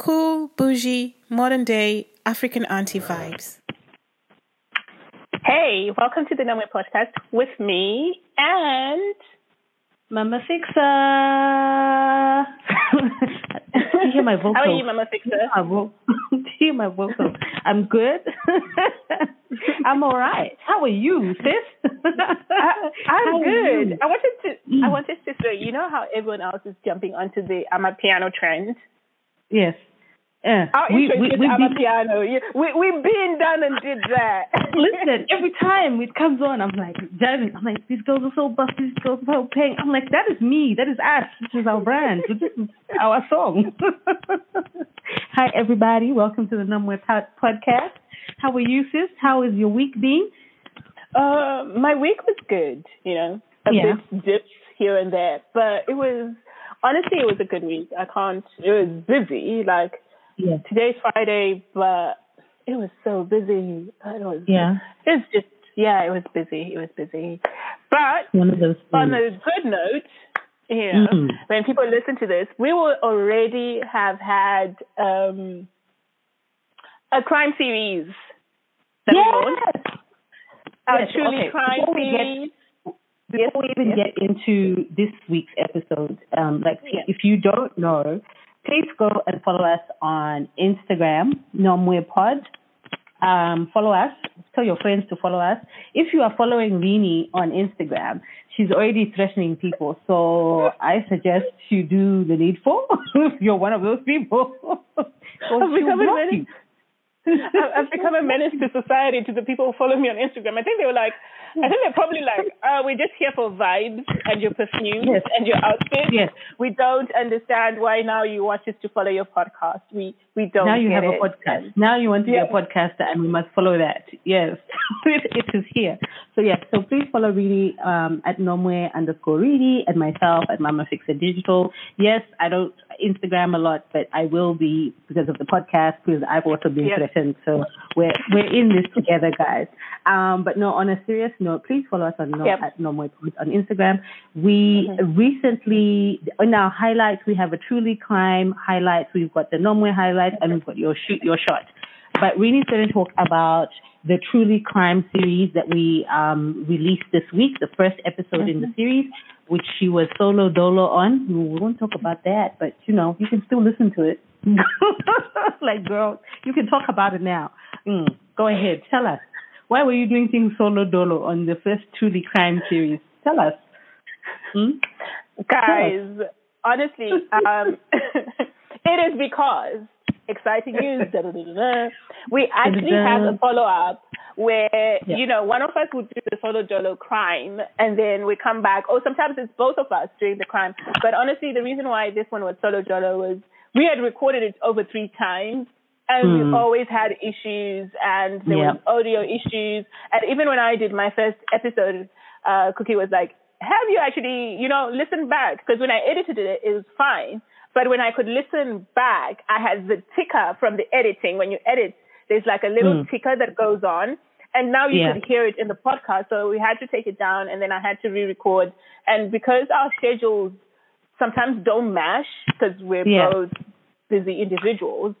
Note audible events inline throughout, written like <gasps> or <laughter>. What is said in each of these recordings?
cool, bougie, modern day African auntie vibes. Hey, welcome to the Normal podcast with me and Mama Fixer. you hear my vocal? How are you, Mama Fixer? Do you hear my, Do <laughs> you my vocal? I'm good. <laughs> I'm all right. How are you, sis? I, am good. I wanted to. Mm. I wanted to say, you know how everyone else is jumping onto the I'm a piano trend. Yes. Yeah. Our we, we, we, piano. We, we've been done and did that. <laughs> Listen, every time it comes on, I'm like, jamming. I'm like, these girls are so buff, these girls are so pink. I'm like, that is me. That is us. This is our brand. This is our song. <laughs> Hi, everybody. Welcome to the Number Podcast. How are you, sis? How is your week been? Uh, my week was good, you know, a yeah. bit dips here and there, but it was, honestly, it was a good week. I can't, it was busy. Like, yeah. Today's Friday, but it was so busy. It was yeah. It's just yeah, it was busy. It was busy. But One of those on a good note, you know, mm. when people listen to this, we will already have had um, a crime series that yes. launched. Yes. truly okay. crime before series. We get, before we even yes. get into this week's episode, um, like yes. if you don't know, please go and follow us on Instagram, Nomwe Pod. Um, follow us. Tell your friends to follow us. If you are following Rini on Instagram, she's already threatening people. So I suggest you do the needful. if <laughs> you're one of those people, <laughs> a menace. I've become a menace to society, to the people who follow me on Instagram. I think they were like, I think they're probably like, uh, we're just here for vibes and your perfume yes. and your outfit. Yes. We don't understand why now you want us to follow your podcast. We we don't. Now you have it. a podcast. Now you want to yeah. be a podcaster, and we must follow that. Yes, <laughs> it, it is here. So yes, so please follow Reedy um, at Nomwe underscore Reedy and myself at Mama Fixer Digital. Yes, I don't Instagram a lot, but I will be because of the podcast because I've also been yes. threatened. So we're we're in this together, guys. Um, but no, on a serious note, please follow us on yep. at Nomwe on Instagram. We mm-hmm. recently in our highlights we have a truly crime highlights. We've got the Nomwe highlights and we've got your shoot your shot. But Reenie's going to talk about the Truly Crime series that we um, released this week, the first episode mm-hmm. in the series, which she was solo dolo on. We won't talk about that, but you know, you can still listen to it. <laughs> like, girl, you can talk about it now. Mm, go ahead, tell us. Why were you doing things solo dolo on the first Truly Crime series? Tell us. Hmm? Guys, tell us. honestly, um, <laughs> it is because exciting news. Da, da, da, <laughs> we actually have a follow up where yeah. you know one of us would do the solo dolo crime, and then we come back. Or sometimes it's both of us doing the crime. But honestly, the reason why this one was solo dolo was we had recorded it over three times. And Hmm. we always had issues, and there Yeah. was audio issues. And even when I did my first episode, uh, Cookie was like, "Have you actually, you know, listened back?" Because when I edited it, it was fine. But when I could listen back, I had the ticker from the editing. When you edit, there's like a little Mm. ticker that goes on. And now you Yeah. could hear it in the podcast. So we had to take it down and then I had to re-record. And because our schedules sometimes don't mash because we're Yeah. both busy individuals.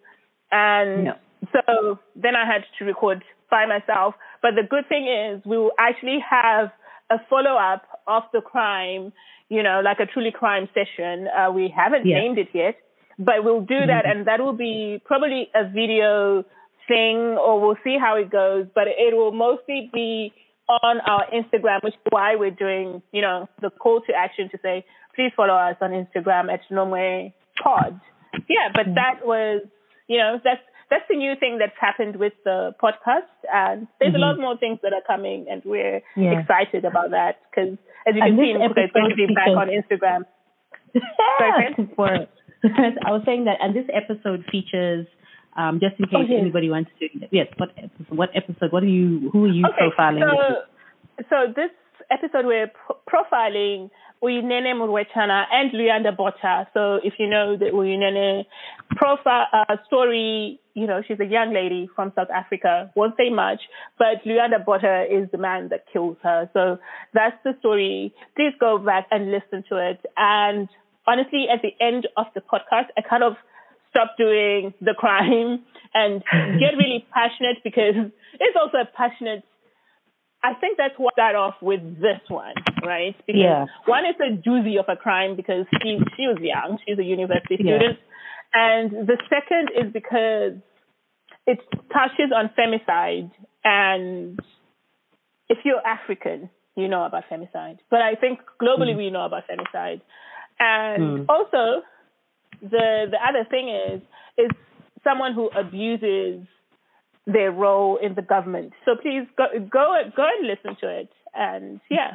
And so then I had to record by myself. But the good thing is we will actually have a follow-up of the crime you know, like a truly crime session. Uh, we haven't named it yet, but we'll do that, Mhm. and that will be probably a video thing, or we'll see how it goes. But it will mostly be on our Instagram, which is why we're doing, you know, the call to action to say, please follow us on Instagram at Nomwe Pod. Yeah, but that was, you know, that's that's the new thing that's happened with the podcast, and there's Mhm. a lot more things that are coming, and we're Yeah. excited about that because, as you can see, it's going to be episode back on Instagram. <laughs> Sorry, <laughs> <laughs> I was saying that, and this episode features Um, just in case Oh, yes. anybody wants to. Yes. What episode? What episode? What are you? Who are you Okay, profiling? so, so this episode we're pro- profiling Uyinene Mrwetyana and Luyanda Botha. So if you know the Uyinene profile uh, story, you know she's a young lady from South Africa. Won't say much, but Luyanda Botha is the man that kills her. So that's the story. Please go back and listen to it. And honestly, at the end of the podcast, I kind of stop doing the crime <laughs> and get really passionate because it's also a passionate I think that's what got off with this one, right? Because Yeah. one is a doozy of a crime because she she was young, she's a university Yeah. student. And the second is because it touches on femicide and if you're African, you know about femicide. But I think globally we know about femicide. And Mm. also the the other thing is is someone who abuses their role in the government. So please go go go and listen to it. And yeah.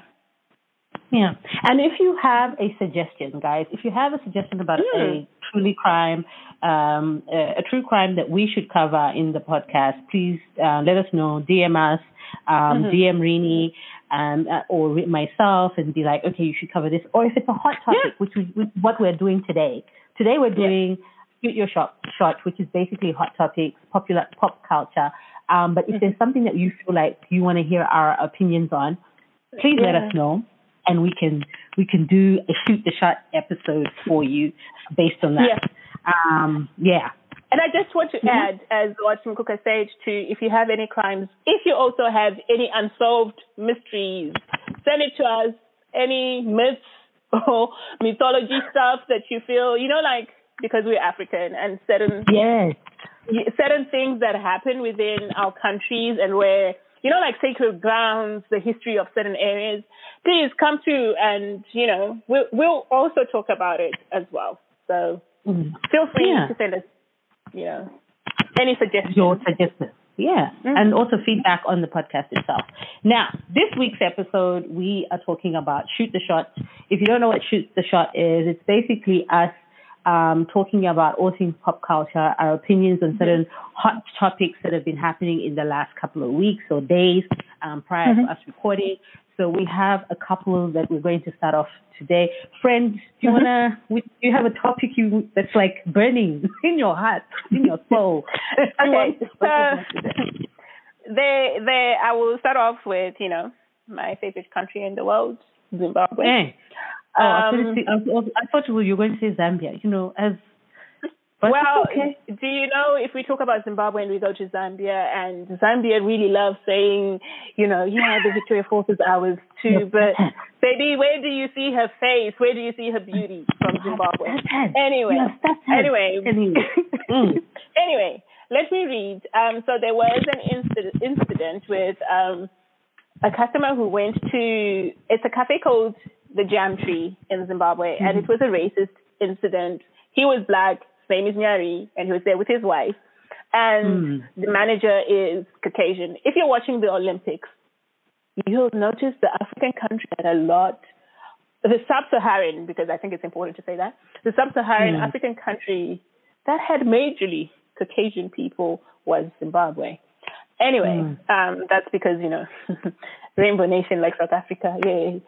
Yeah. And if you have a suggestion, guys, if you have a suggestion about Mm. a truly crime, um, a, a true crime that we should cover in the podcast, please uh, let us know. DM us, um, Mhm. DM Rini, um, uh, or myself, and be like, okay, you should cover this. Or if it's a hot topic, Yeah. which is what we're doing today. Today we're doing shoot your shot, shot, which is basically hot topics, popular pop culture. Um, but if there's something that you feel like you want to hear our opinions on, please let us know and we can we can do a shoot the shot episode for you based on that. Um yeah. And I just want to Mhm. add, as Watson Cooker said, to if you have any crimes, if you also have any unsolved mysteries, send it to us. Any myths <laughs> or mythology stuff that you feel, you know, like because we're African and certain Yes. certain things that happen within our countries and where you know like sacred grounds the history of certain areas please come through and you know we'll, we'll also talk about it as well so Mm. feel free Yeah. to send us you know any suggestions Your suggestions. Yeah. Mhm. And also feedback on the podcast itself. Now, this week's episode, we are talking about Shoot the Shot. If you don't know what Shoot the Shot is, it's basically us um, talking about all things pop culture, our opinions on certain hot topics that have been happening in the last couple of weeks or days um, prior Mhm. to us recording. So we have a couple that we're going to start off today. Friend, do you wanna? <laughs> Do you have a topic you that's like burning <laughs> in your heart, in your soul? <laughs> Okay want to so talk about today? they they i will start off with you know my favorite country in the world zimbabwe Eh. Oh, I, Um, thought I, I thought you were going to say Zambia. You know, as well, okay. do you know if we talk about Zimbabwe and we go to Zambia, and Zambia really loves saying, you know, yeah, the Victoria Falls is ours too, but baby, where do you see her face? Where do you see her beauty from Zimbabwe? Anyway, Yes, that's it. anyway, Anyway. <laughs> Mm. anyway, let me read. Um, so there was an incident, incident with um, a customer who went to it's a cafe called the Jam Tree in Zimbabwe, and it was a racist incident. He was black, his name is Nyari, and he was there with his wife. And Mm. the manager is Caucasian. If you're watching the Olympics, you'll notice the African country had a lot. The sub-Saharan, because I think it's important to say that the sub-Saharan Mm. African country that had majorly Caucasian people was Zimbabwe. Anyway, Mm. um, that's because you know <laughs> Rainbow Nation like South Africa. Yay.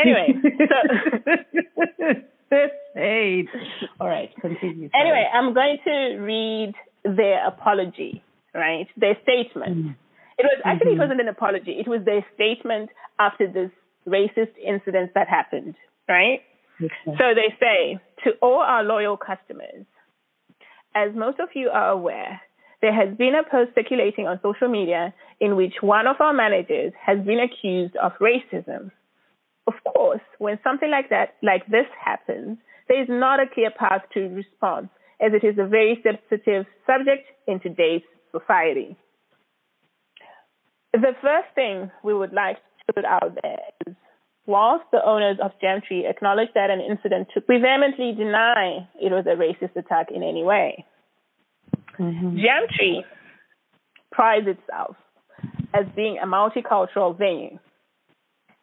Anyway, so <laughs> hey. All right, continue. sorry. anyway, I'm going to read their apology, right? Their statement. Mm. It was actually Mhm. it wasn't an apology. It was their statement after this racist incident that happened, right? Okay. So they say to all our loyal customers, as most of you are aware, there has been a post circulating on social media in which one of our managers has been accused of racism. Of course, when something like that, like this happens, there is not a clear path to response, as it is a very sensitive subject in today's society. The first thing we would like to put out there is whilst the owners of Jamtree acknowledge that an incident took, we vehemently deny it was a racist attack in any way. Mhm. Jamtree prides itself as being a multicultural venue.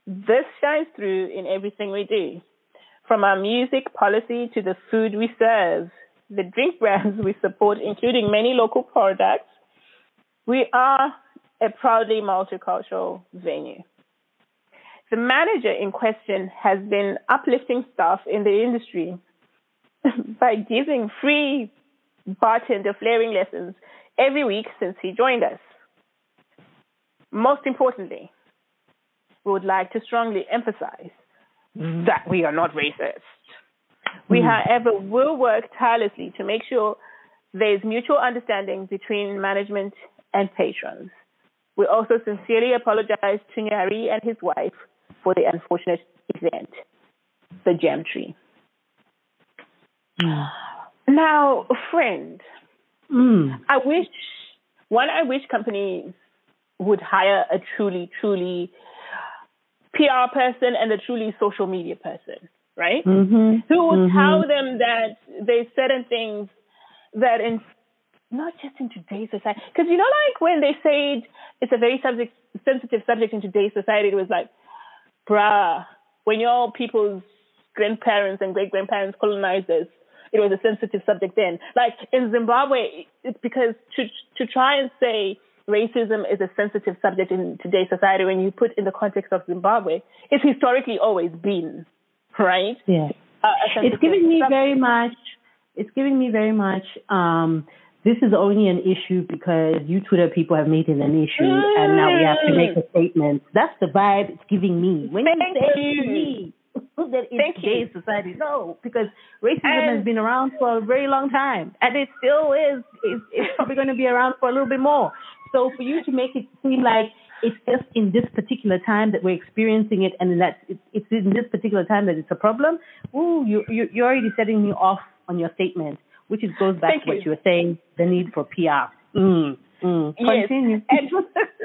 This shines through in everything we do, from our music policy to the food we serve the drink <laughs> brands we support, including many local products, we are a proudly multicultural venue. The manager in question has been uplifting staff in the industry <laughs> by giving free bartender flaring lessons every week since he joined us. Most importantly, we would like to strongly emphasize that we are not racist. We, hmm. however, will work tirelessly to make sure there is mutual understanding between management and patrons. We also sincerely apologize to Nyari and his wife for the unfortunate event, the gem tree. Ah, Now, friend, Mm. I wish one, I wish companies would hire a truly, truly PR person and a truly social media person, right? Mm-hmm. Who would Mhm. tell them that there's certain things that in not just in today's society, because you know, like when they said it's a very subject sensitive subject in today's society, it was like, bruh, when your people's grandparents and great grandparents colonized us, it was a sensitive subject then. Like in Zimbabwe, it's because to to try and say racism is a sensitive subject in today's society when you put in the context of Zimbabwe, it's historically always been, right? Yeah. A It's giving me subject. very much. It's giving me very much. Um, this is only an issue because you Twitter people have made it an issue, and now we have to make a statement. That's the vibe it's giving me. When Thank you say you. to me that in Thank you. today's society, no, because racism And- has been around for a very long time, and it still is. It's, it's probably going to be around for a little bit more. So for you to make it seem like it's just in this particular time that we're experiencing it, and that it's, it's in this particular time that it's a problem. Ooh, you, you you're already setting me off on your statement, which is goes back Thank to what you. you were saying, the need for PR. Mm, mm. Yes. Continue. And,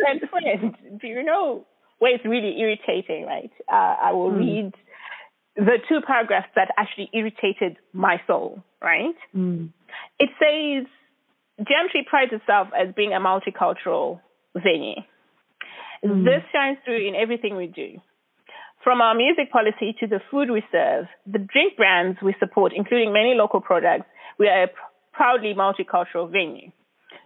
and friend, do you know where it's really irritating, right? Uh, I will Mm. read the two paragraphs that actually irritated my soul, right? Mm, It says, Jamtree prides itself as being a multicultural venue. Mm. This shines through in everything we do. From our music policy to the food we serve, the drink brands we support, including many local products, we are a pr- proudly multicultural venue.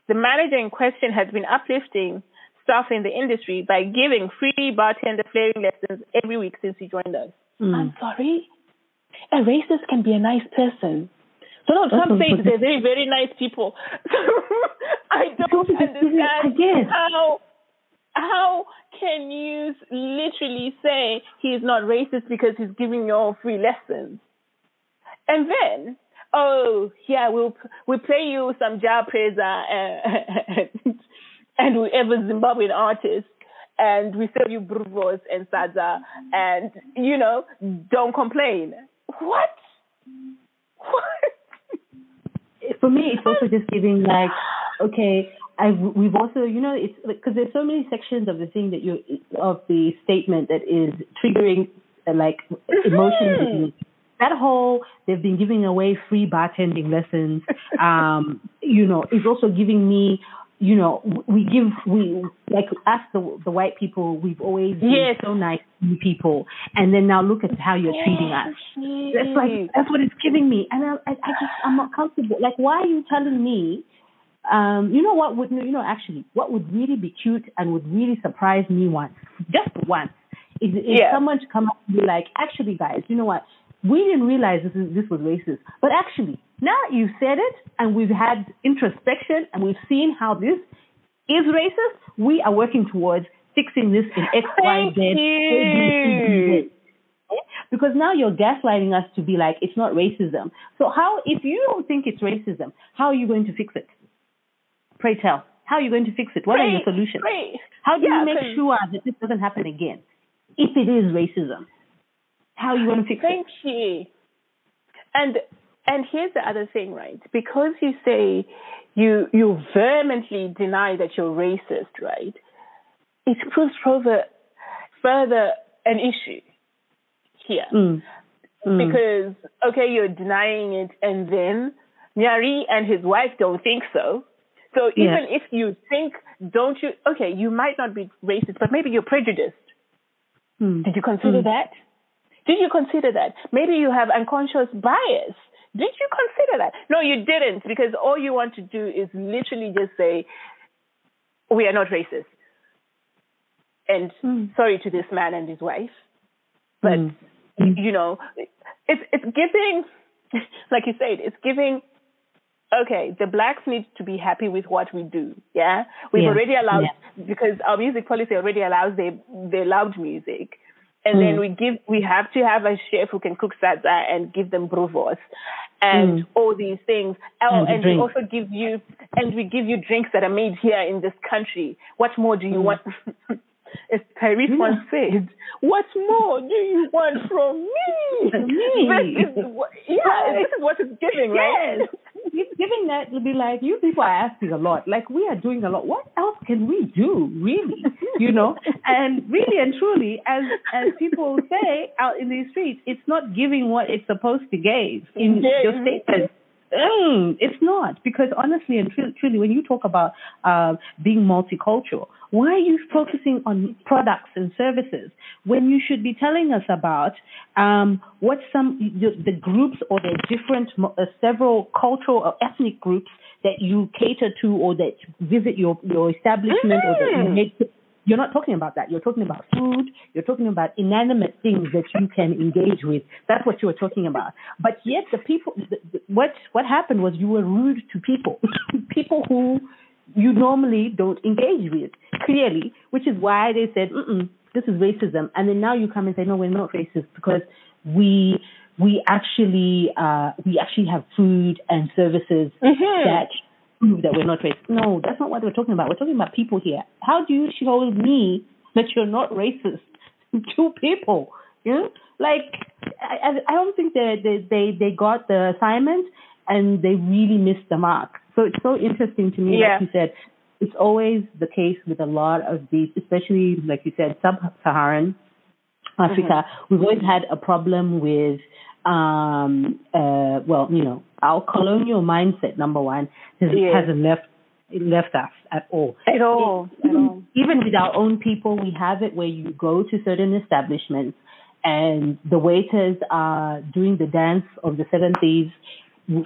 The manager in question has been uplifting staff in the industry by giving free bartender flaring lessons every week since he joined us. Mm. I'm sorry? A racist can be a nice person. So no, some say they're very, very nice people. <laughs> I don't Don't be silly, I understand how how can you literally say he's not racist because he's giving you all free lessons? And then, oh yeah, we'll we'll play you some Jah Praiser and, <laughs> and whoever Zimbabwean artist, and we sell you boerewors and sadza, and you know, don't complain. What? What? for me, it's also just giving like, okay, I we've also, you know, it's because there's so many sections of the thing that you of the statement that is triggering uh, like emotions. in me. That whole they've been giving away free bartending lessons. Um, you know, is also giving me. You know, we give we like us the the white people. We've always been Yes. so nice to people, and then now look at how you're treating us. That's like that's what it's giving me, and I, I, I just I'm not comfortable. Like, why are you telling me? Um, you know what would you know actually what would really be cute and would really surprise me once, just once, is if Yeah. someone to come up and be like, actually, guys, you know what? We didn't realize this is, this was racist, but actually, now that you've said it and we've had introspection and we've seen how this is racist, we are working towards fixing this in X, Y, Z, A, B, C, D. Z eh? because now you're gaslighting us to be like it's not racism. So how, if you don't think it's racism, how are you going to fix it? Pray tell. How are you going to fix it? What are your solutions? great. How do Yeah, you make sure that this doesn't happen again? If it is racism, how are you going to fix Thank you. And and here's the other thing, right? Because you say you you vehemently deny that you're racist, right? It proves further further an issue here. it? Mm. Mm. Because okay, you're denying it and then Nyari and his wife don't think so. So Yeah. even if you think, don't you okay, you might not be racist, but maybe you're prejudiced. Mm. Did you consider Mm. that? Did you consider that? Maybe you have unconscious bias Did you consider that? No, you didn't, because all you want to do is literally just say, we are not racist. And Mm. sorry to this man and his wife. But, Mm. you know, it's, it's giving, <laughs> like you said, it's giving, okay, the blacks need to be happy with what we do. Yeah. We've Yeah. already allowed, because our music policy already allows their, their loud music. And then Mm. we give, we have to have a chef who can cook sadza and give them boerewors and Mm. all these things. Oh, And and we also give you, and we give you drinks that are made here in this country. What more do you Mm. want? <laughs> As Tyrese once said, what more do you want from me? <laughs> Me. This is what, yeah, this is what it's giving, right? Yes. It's giving that to be like, you people are asking a lot. Like, we are doing a lot. What else can we do, really? You know? <laughs> And really and truly, as as people say out in these streets, it's not giving what it's supposed to give in Yes. your statement. Mm, it's not because honestly and truly, truly, when you talk about uh, being multicultural, why are you focusing on products and services when you should be telling us about um, what some the, the groups or the different uh, several cultural or ethnic groups that you cater to or that visit your your establishment or that you Mhm. make you're not talking about that. You're talking about food. You're talking about inanimate things that you can engage with. That's what you were talking about. But yet, the people, the, the, what what happened was you were rude to people, <laughs> people who you normally don't engage with clearly, which is why they said, "This is racism." And then now you come and say, "No, we're not racist because we we actually uh, we actually have food and services Mhm. that prove that we're not racist. No, that's not what we're talking about. We're talking about people here. How do you show me that you're not racist <laughs> to people? You know, like I, I don't think they they they they got the assignment and they really missed the mark. So it's so interesting to me, Yeah. like you said. It's always the case with a lot of these, especially like you said, sub-Saharan mm-hmm. Africa. We've always had a problem with, um, uh, well, you know, our colonial mindset. Number one has, Yes. hasn't left left us at all. At all. At all. Even with our own people, we have it where you go to certain establishments and the waiters are doing the dance of the seven thieves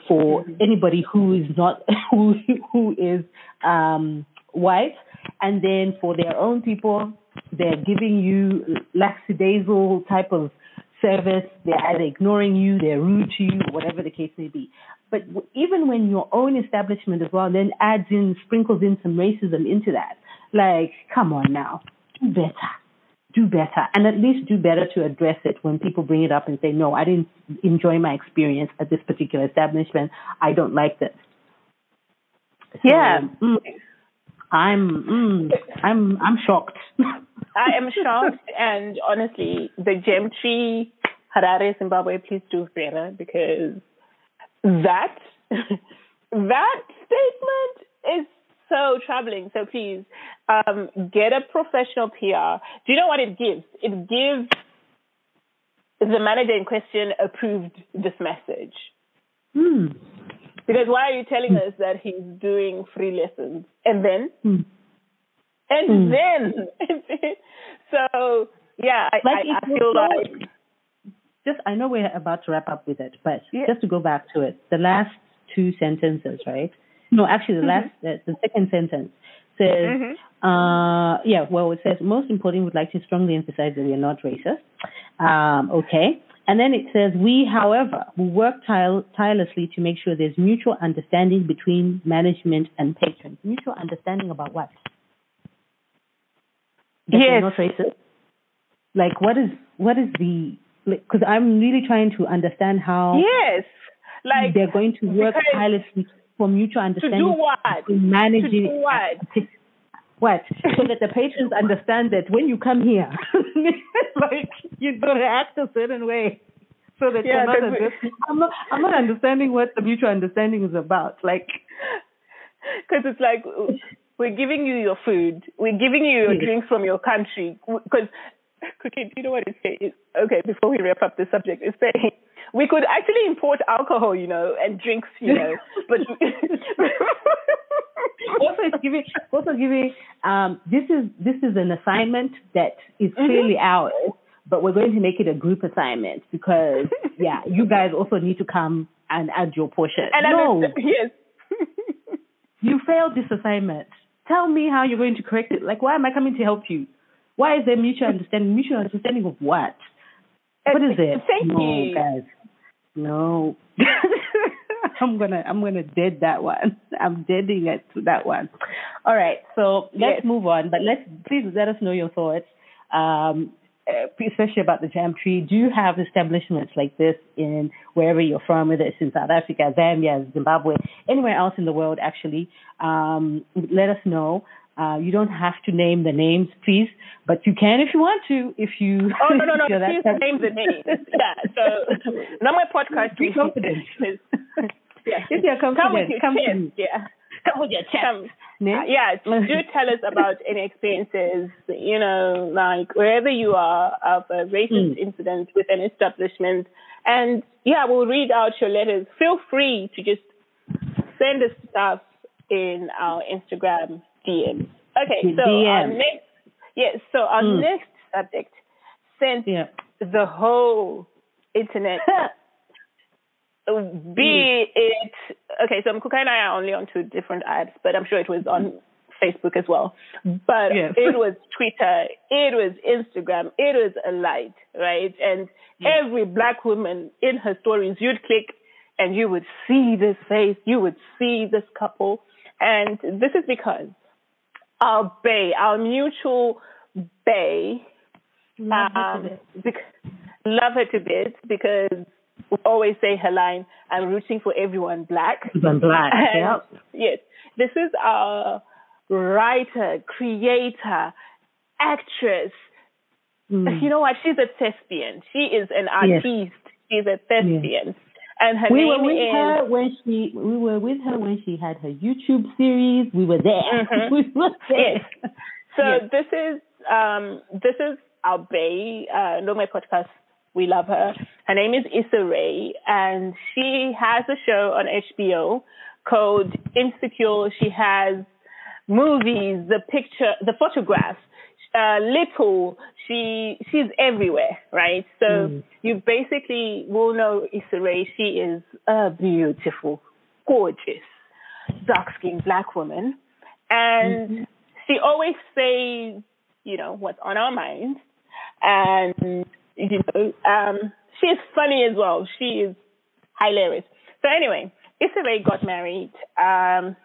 for anybody who is not <laughs> who who is um white and then for their own people they're giving you lackadaisical type of service they're either ignoring you they're rude to you whatever the case may be but even when your own establishment as well then adds in sprinkles in some racism into that like come on now do better do better and at least do better to address it when people bring it up and say, no, I didn't enjoy my experience at this particular establishment. I don't like this. So, Yeah. mm, I'm, mm, I'm, I'm shocked. <laughs> I am shocked, and honestly, the gem tree, Harare, Zimbabwe, please do better because that <laughs> that statement is so troubling. So please um, get a professional PR. Do you know what it gives? It gives the manager in question approved this message. Hmm. Because why are you telling us that he's doing free lessons and then Hmm. and Hmm. then <laughs> so yeah, I, Like I, I feel so- like Just, I know we're about to wrap up with it, but Yeah. just to go back to it, the last two sentences, right? No, actually, the last, the, the second sentence says, Mhm. uh, yeah, well, it says, most importantly, would like to strongly emphasize that we are not racist. Um, okay. And then it says, we, however, will work tire- tirelessly to make sure there's mutual understanding between management and patrons. Mutual understanding about what? That Yes. not racist? Like, what is, what is the, because I'm really trying to understand how yes, like they're going to work tirelessly for mutual understanding. to do what? managing To do what? What so that the <laughs> patrons understand that when you come here <laughs> like you're going to act a certain way so that Yeah, you're not we- I'm not I'm not understanding what the mutual understanding is about like because it's like we're giving you your food, we're giving you your Yes. drinks from your country. Because, <laughs> okay, do you know what it's saying? Okay, before we wrap up the subject, it's saying we could actually import alcohol, you know, and drinks, you know, but <laughs> also it's giving also giving um this is this is an assignment that is clearly ours but we're going to make it a group assignment because <laughs> yeah you guys also need to come and add your portion. And no, yes. you failed this assignment. Tell me how you're going to correct it. Like, why am I coming to help you? Why is there mutual understanding? Mutual understanding of what? What is it? Thank no, you. guys. No. <laughs> I'm gonna I'm gonna dead that one. I'm deading it to that one. All right, so let's Yes. move on. But let's please let us know your thoughts, um, uh, especially about the jam tree. Do you have establishments like this in wherever you're from, whether it's in South Africa, Zambia, Zimbabwe, anywhere else in the world? Actually, um, let us know. Uh, you don't have to name the names, please, but you can if you want to. If you Oh no no no! <laughs> Please type- name the name. <laughs> Yeah. So, not my podcast. Be confident. <laughs> yeah. If you're Come with your come chest. Yeah. Come with your chest. Come. Uh, yeah, do tell us about any experiences, you know, like wherever you are of a racist Mm. incident with an establishment. And yeah, we'll read out your letters. Feel free to just send us stuff in our Instagram DMs. Okay, so our next, yes, so our Mm. next subject, since Yeah. the whole internet <laughs> be it okay, so Mkuka and I are only on two different apps, but I'm sure it was on Facebook as well. But Yes. it was Twitter, it was Instagram, it was a light, right? And every black woman in her stories, you'd click and you would see this face, you would see this couple. And this is because our bay, our mutual bay, Love her to um, bits. bec- love her to bits because we always say her line, I'm rooting for everyone black. <laughs> Even black. And Yep. Yes, this is our writer, creator, actress. Mm. You know what? She's a thespian. She is an Yes. She's a thespian. And her we name were with is her when she we were with her when she had her YouTube series. We were there. <laughs> Mhm. we were there. Yes. So Yes. this is um this is our Bay, uh No My Podcast. We love her. Her name is Issa Rae and she has a show on HBO called Insecure. She has movies, the picture the photographs, uh little. She she's everywhere, right? So Mm. you basically will know Issa Rae. She is a beautiful, gorgeous, dark skinned black woman. And she always says, you know, what's on our minds. And, you know, um, she's funny as well. She is hilarious. So anyway, Issa Rae got married um,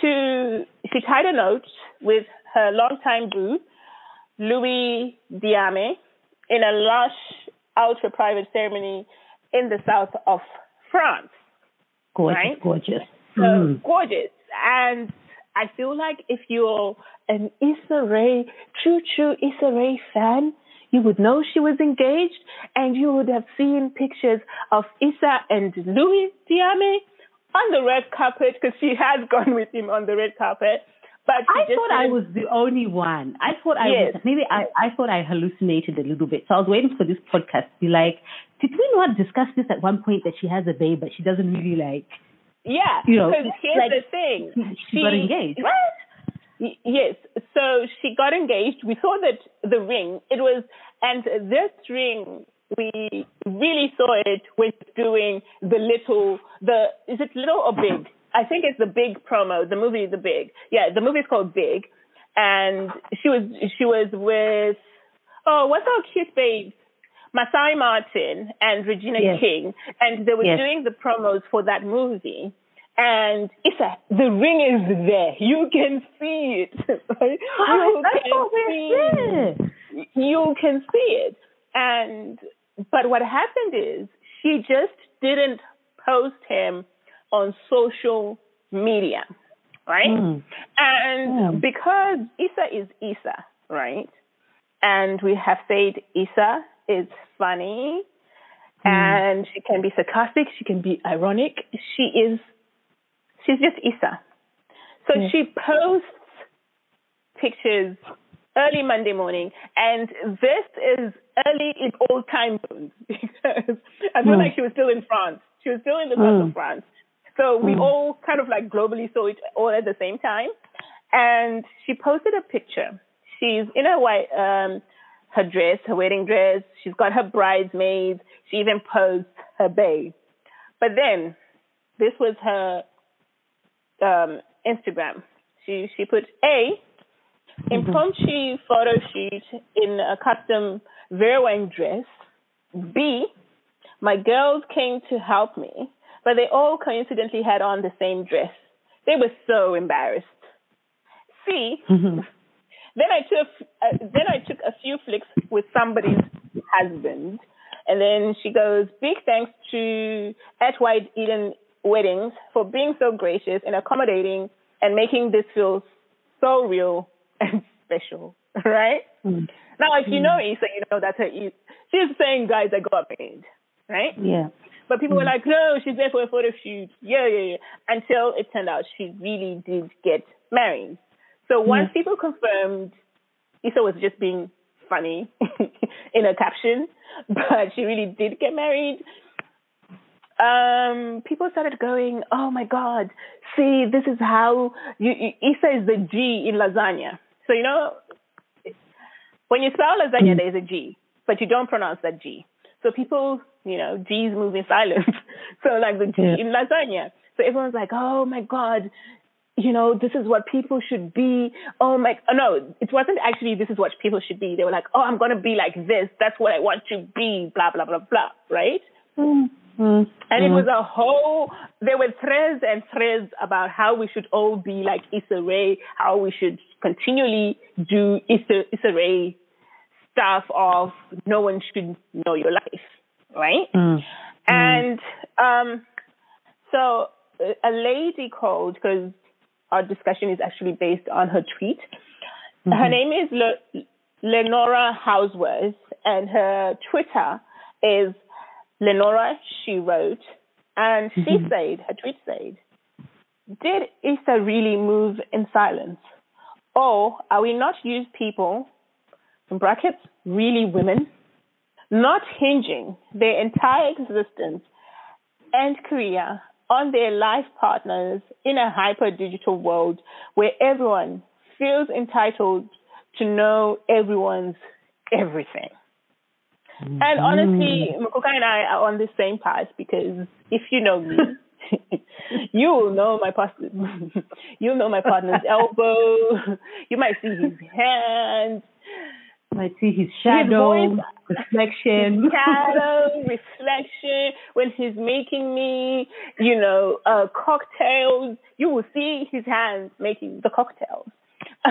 to, she tied a note with her longtime boo, Louis Diame, in a lush, ultra private ceremony in the south of France. Gorgeous, Right? gorgeous. So Mm. gorgeous. And I feel like if you're an Issa Rae, true, true Issa Rae fan, you would know she was engaged and you would have seen pictures of Issa and Louis Diame on the red carpet because she has <laughs> gone with him on the red carpet. But I thought I was the only one. I thought I Yes. was maybe I, I thought I hallucinated a little bit. So I was waiting for this podcast to be like, did we not discuss this at one point that she has a babe but she doesn't really like Yeah, you know, because here's like, the thing. she got engaged. Y- Yes. So she got engaged. We saw that the ring. It was, and this ring, we really saw it with doing the little, the, is it little or big? I think it's the big promo, the movie, the big. Yeah, the movie is called Big. And she was, she was with, oh, what's our cute babe? Marsai Martin and Regina Yes. King. And they were Yes. doing the promos for that movie. And it's a, the ring is there. You can see it. <laughs> Right? <gasps> You I can see did. you can see it. And but what happened is she just didn't post him on social media, right? Mm. And Mm. because Issa is Issa, right? And we have said Issa is funny and she can be sarcastic, she can be ironic. She is she's just Issa. So she posts pictures early Monday morning, and this is early in old time zones <laughs> because I feel Mm. like she was still in France. She was still in the south Mm. of France. So we Mm. all kind of like globally saw it all at the same time. And she posted a picture. She's in a white, um, her dress, her wedding dress. She's got her bridesmaids. She even posed her babe. But then, this was her um, Instagram. She she put a impromptu photo shoot in a custom Vera Wang dress. B, my girls came to help me, but they all coincidentally had on the same dress. They were so embarrassed. C, then I took uh, then I took a few flicks with somebody's husband, and then she goes, "Big thanks to at White Eden Weddings for being so gracious and accommodating and making this feel so real and special." <laughs> Right Mm. now, if you know Issa, you know that's her. She's saying guys that got married, right? Yeah. But people were hmm. like, no, she's there for a photo shoot. Yeah, yeah, yeah. Until it turned out she really did get married. So hmm. once people confirmed Issa was just being funny <laughs> in a caption, <laughs> but she really did get married, um, people started going, oh my God, see, this is how you, you, Issa is the G in lasagna. So, you know, when you spell lasagna, hmm. there's a G, but you don't pronounce that G. So people, you know, G's move in silence. <laughs> so like the G Yeah. in lasagna. So everyone's like, oh my God, you know, this is what people should be. Oh my, oh, no, it wasn't actually this is what people should be. They were like, oh, I'm going to be like this. That's what I want to be, blah, blah, blah, blah, right? Mm. Mm. And it was a whole, there were threads and threads about how we should all be like Issa Rae, how we should continually do Issa, Issa Rae stuff of no one should know your life, right? Mm. And um, so a- lady called, because our discussion is actually based on her tweet. Her name is Le- Lenora Houseworth, and her Twitter is Lenora She Wrote. And she said, her tweet said, Did Issa really move in silence? Or are we not used people, in brackets, really women, not hinging their entire existence and career on their life partners in a hyper digital world where everyone feels entitled to know everyone's everything. And honestly, mm-hmm. Mukuka and I are on the same path because if you know me, <laughs> you will know my partner. <laughs> You'll know my partner's <laughs> elbow. You might see his hand, I see his shadow, voice- <laughs> reflection. shadow, reflection. When he's making me, you know, uh, cocktails, you will see his hands making the cocktails. <laughs> uh,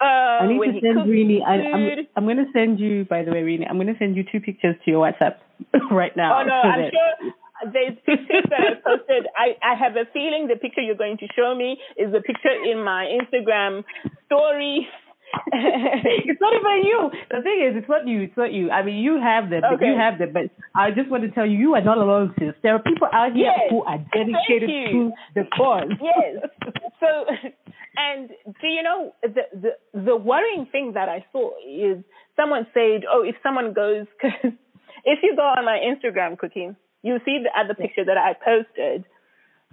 I need to send Rini. I, I'm. I'm going to send you, by the way, Rini, I'm going to send you two pictures to your WhatsApp <laughs> right now. Oh no, I'm that- sure there's pictures that I posted. I, I have a feeling the picture you're going to show me is the picture in my Instagram story. It's not even you. The thing is, it's not you. It's not you. I mean, you have them. Okay. You have them. But I just want to tell you, you are not alone, sis. There are people out here Yes. who are dedicated to the cause. yes. <laughs> So, and do you know the the the worrying thing that I saw is someone said, "Oh, if someone goes, <laughs> cause if you go on my Instagram, cooking, you see the other picture that I posted,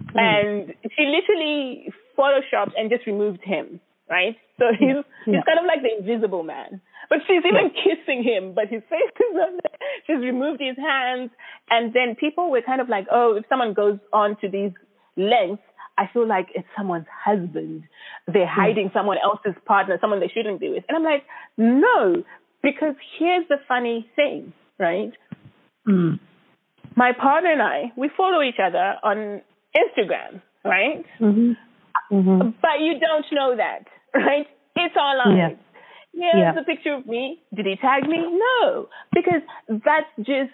mm. and she literally photoshopped and just removed him, right? So he's he's kind of like the invisible man, but she's even kissing him, but his face is on there. She's removed his hands, and then people were kind of like, "Oh, if someone goes on to these lengths." I feel like it's someone's husband. They're hiding someone else's partner, someone they shouldn't be with. And I'm like, no, because here's the funny thing, right? Mm. My partner and I, we follow each other on Instagram, right? hmm hmm But you don't know that, right? It's online. Yeah. Here's Yeah. a picture of me. Did he tag me? No, because that's just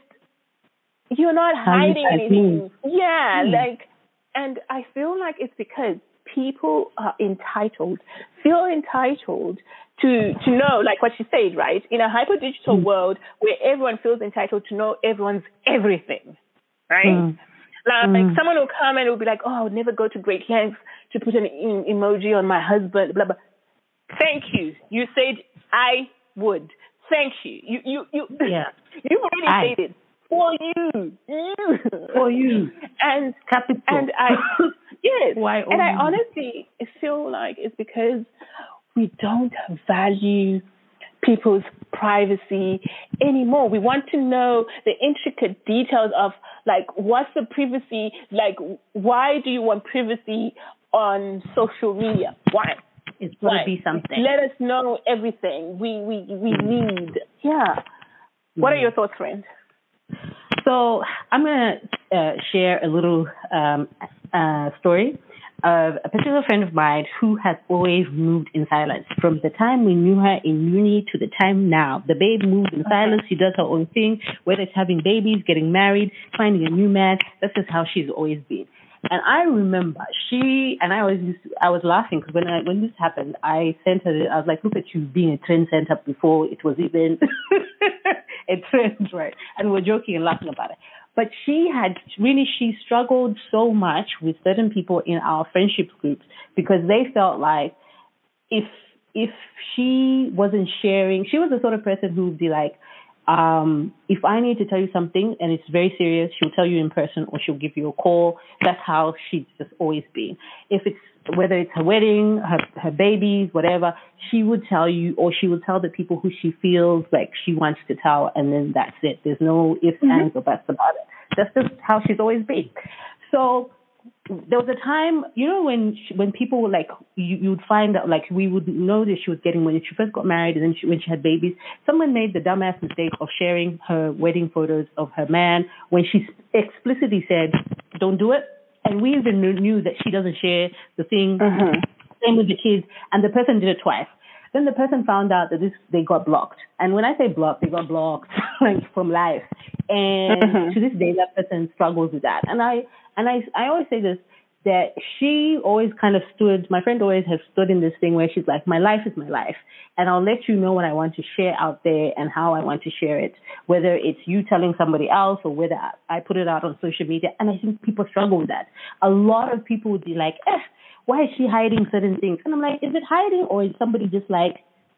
you're not hiding anything. Yeah, Hmm. like, and I feel like it's because people are entitled, feel entitled to to know, like what she said, right? In a hyper digital Hmm. world where everyone feels entitled to know everyone's everything, right? Mm. Like Mm. someone will come and will be like, "Oh, I would never go to great lengths to put an emoji on my husband." Blah blah. Thank you. You said I would. Thank you. You you you. Yeah. <laughs> You've already I. said it for you. You. For you. <laughs> And Capital. and I <laughs> yes. Why and I honestly feel like it's because we don't value people's privacy anymore. We want to know the intricate details of like what's the privacy like why do you want privacy on social media? Why? It's going to be something. Let us know everything. We we we need. Yeah. What are your thoughts, friend? So I'm going to uh, share a little um, uh, story of a particular friend of mine who has always moved in silence. From the time we knew her in uni to the time now, the babe moves in silence. She does her own thing, whether it's having babies, getting married, finding a new man. That's just how she's always been. And I remember she and I to, I was laughing because when I, when this happened, I sent her. I was like, "Look at you being a trend center before it was even <laughs> a trend, right?" And we're joking and laughing about it. But she had really she struggled so much with certain people in our friendship groups because they felt like if if she wasn't sharing, she was the sort of person who would be like, um, if I need to tell you something and it's very serious, she'll tell you in person or she'll give you a call. That's how she's just always been. If it's whether it's her wedding, her her babies, whatever, she would tell you or she would tell the people who she feels like she wants to tell, and then that's it. There's no ifs, mm-hmm. ands, or buts about it. That's just how she's always been. So there was a time, you know, when she, when people were like, you you would find out, like we would know that she was getting when she first got married and then she, when she had babies. Someone made the dumbass mistake of sharing her wedding photos of her man when she explicitly said, "Don't do it." And we even knew, knew that she doesn't share the thing. Mm-hmm. Same with the kids, and the person did it twice. Then the person found out that this they got blocked. And when I say blocked, they got blocked <laughs> like from life. And mm-hmm. to this day, that person struggles with that. And I and I I always say this that she always kind of stood. My friend always has stood in this thing where she's like, "My life is my life, and I'll let you know what I want to share out there and how I want to share it, whether it's you telling somebody else or whether I put it out on social media." And I think people struggle with that. A lot of people would be like, "Eh." why is she hiding certain things? And I'm like, is it hiding or is somebody just like,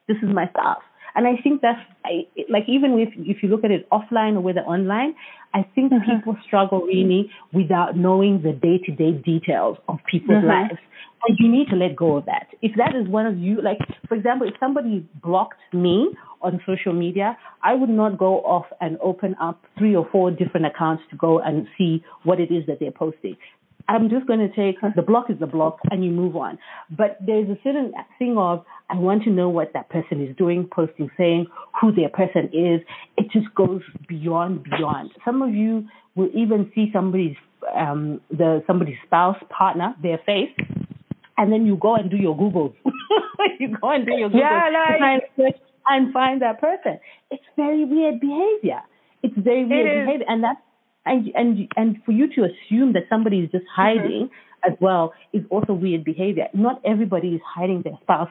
this is my stuff? And I think that's I, like even if if you look at it offline or whether online, I think mm-hmm. people struggle really without knowing the day to day details of people's mm-hmm. lives. And you need to let go of that. If that is one of you, like for example, if somebody blocked me on social media, I would not go off and open up three or four different accounts to go and see what it is that they're posting. I'm just going to take the block is the block and you move on. But there's a certain thing of, I want to know what that person is doing, posting, saying who their person is. It just goes beyond, beyond. Some of you will even see somebody's, um, the, somebody's spouse, partner, their face, and then you go and do your Google. <laughs> you go and do your Google yeah, like, and, and find that person. It's very weird behavior. It's very weird it behavior. And that's and and and for you to assume that somebody is just mm-hmm. hiding mm-hmm. as well is also weird behavior. Not everybody is hiding their spouse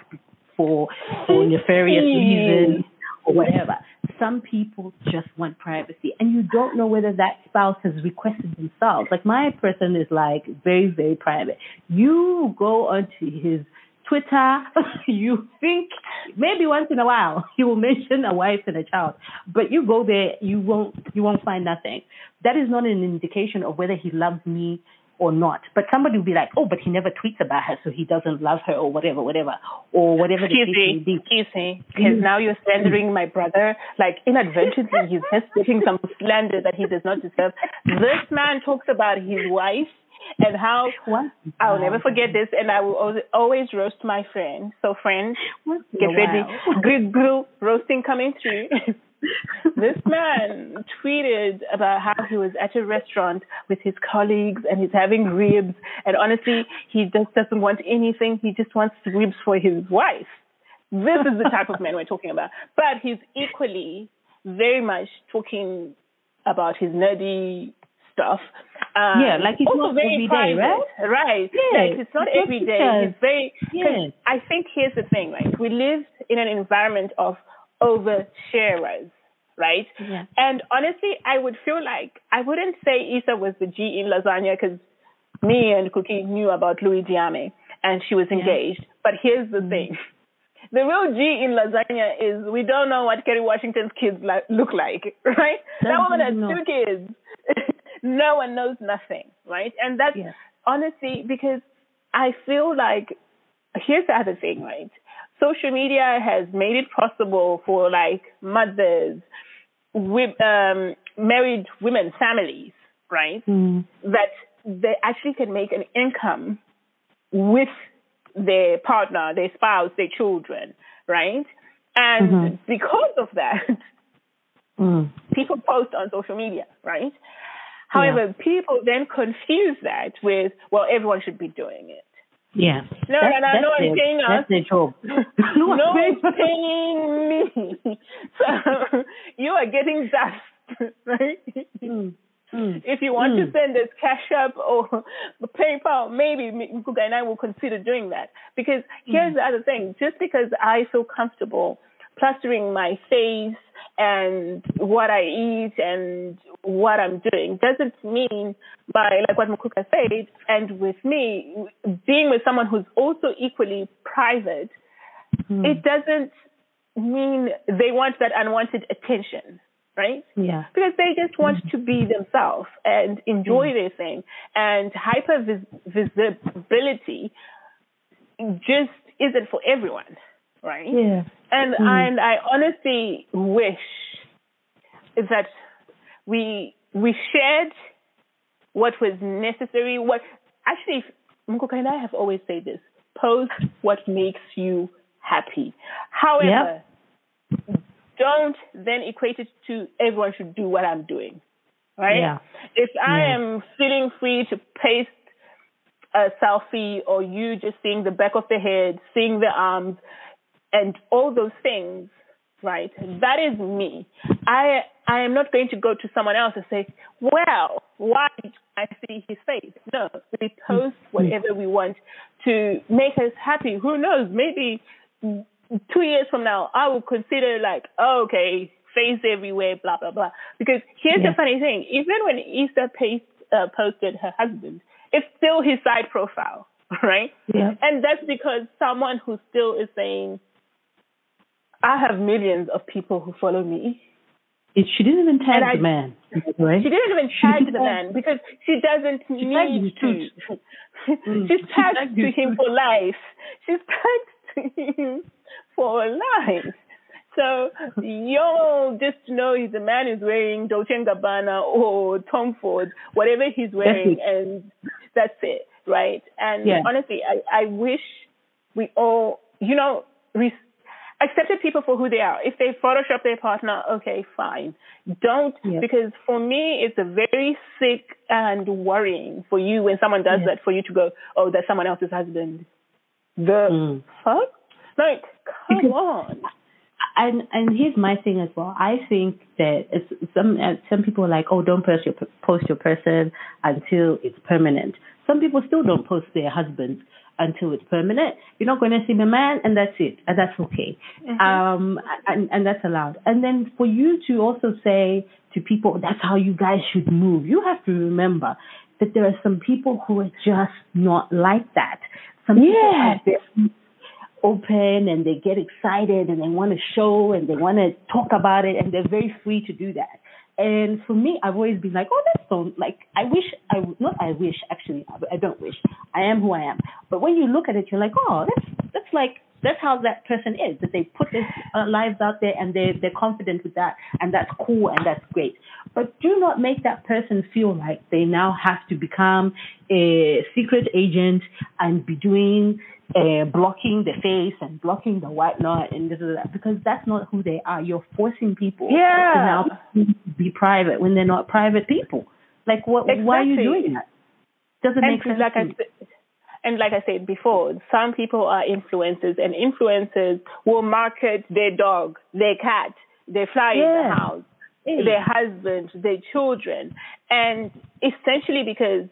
for for nefarious reasons or whatever. Some people just want privacy, and you don't know whether that spouse has requested themselves. Like my person is like very very private. You go onto his Twitter, <laughs> you think maybe once in a while <laughs> he will mention a wife and a child, but you go there, you won't, you won't find nothing. That is not an indication of whether he loves me or not. But somebody will be like, oh, but he never tweets about her, so he doesn't love her, or whatever, whatever, or whatever. Excuse me, excuse me, because now you're slandering my brother. Like inadvertently, he's just getting some slander that he does not deserve. This man talks about his wife and how what? I'll never forget this, and I will always roast my friend. So, friends, get ready. <laughs> Good grill roasting coming through. <laughs> this man tweeted about how he was at a restaurant with his colleagues and he's having ribs, and honestly, he just doesn't want anything. He just wants ribs for his wife. This is the type of man we're talking about. But he's equally very much talking about his nerdy stuff. Um, yeah, like it's not every day, right? Right. Yeah, like it's not every day. It's very. Yeah. I think here's the thing, right? We live in an environment of oversharers, right? Yeah. And honestly, I would feel like I wouldn't say Issa was the G in lasagna because me and Cookie knew about Louis Diame and she was engaged. Yeah. But here's the mm-hmm. thing. The real G in lasagna is we don't know what Kerry Washington's kids like, look like, <laughs> right? That, that woman has two kids. No one knows nothing, right? And that's honestly because I feel like here's the other thing, right? social media has made it possible for like mothers, with um, married women, families, right? Mm. That they actually can make an income with their partner, their spouse, their children, right? And Mhm. because of that, Mm. people post on social media, right? However, people then confuse that with, well, everyone should be doing it. Yeah. No, That's- no, no, no that's one's paying us. That's their job. <laughs> no <laughs> one's paying me. <laughs> So you are getting dust, right? Mm. Mm. If you want to Mm. send us Cash App or PayPal, maybe Mukuka and I will consider doing that. Because here's Mm. the other thing: just because I feel comfortable plastering my face and what I eat and what I'm doing doesn't mean by like what Mukuka said, and with me being with someone who's also equally private, Mm. it doesn't mean they want that unwanted attention, right? Yeah. because they just want to be themselves and enjoy their thing. And hyper visibility just isn't for everyone, right? Yeah. And Mm. and I honestly wish that we we shared what was necessary. What actually, Mukuka and I have always said this: post what makes you happy. However, don't then equate it to everyone should do what I'm doing, right? Yeah. If I Yeah. am feeling free to paste a selfie or you just seeing the back of the head, seeing the arms, and all those things, right? That is me. I I am not going to go to someone else and say, "Well, why did I see his face?" No, we post whatever we want to make us happy. Who knows? Maybe two years from now, I will consider like, oh, okay, face everywhere, blah blah blah. Because here's Yeah. the funny thing: even when Issa paste, uh, posted her husband, it's still his side profile, <laughs> right? Yeah. And that's because someone who still is saying, I have millions of people who follow me. It, she didn't even tag I- the man. Right? She didn't even She tag didn't the tag- man because she doesn't tagged need to. <laughs> Mm. She's She tagged tagged to him for life. She's tagged <laughs> to him for life. So you'll just know he's a man who's wearing Dolce and Gabbana or Tom Ford, whatever he's wearing, and that's it, right? And Yeah. honestly, I, I wish we all, you know, res- accepted people for who they are. If they Photoshop their partner, okay, fine. Don't, because for me, it's a very sick and worrying for you when someone does that for you to go, oh, that's someone else's husband. The Mm. fuck? Like, come Because- on. and and here's my thing as well. I think that it's some uh, some people are like, oh, don't post your post your person until it's permanent. Some people still don't post their husbands until it's permanent. You're not going to see the man, and that's it, and that's okay, um, and and that's allowed. And then for you to also say to people, that's how you guys should move. You have to remember that there are some people who are just not like that. Some people Yeah. are very open and they get excited and they want to show and they want to talk about it and they're very free to do that. And for me, I've always been like, oh, that's so, like, I wish, I not I wish, actually, I, I don't wish. I am who I am. But when you look at it, you're like, oh, that's, that's like, that's how that person is, that they put their uh, lives out there and they're they're confident with that. And that's cool and that's great. But do not make that person feel like they now have to become a secret agent and be doing uh, blocking the face and blocking the whatnot and this that because that's not who they are. You're forcing people Yeah. to now be private when they're not private people. Like, what? Why are you doing that? Doesn't and make sense. like I said, and like I said before, some people are influencers, and influencers will market their dog, their cat, their fly in the house, Hey. their husband, their children, and essentially because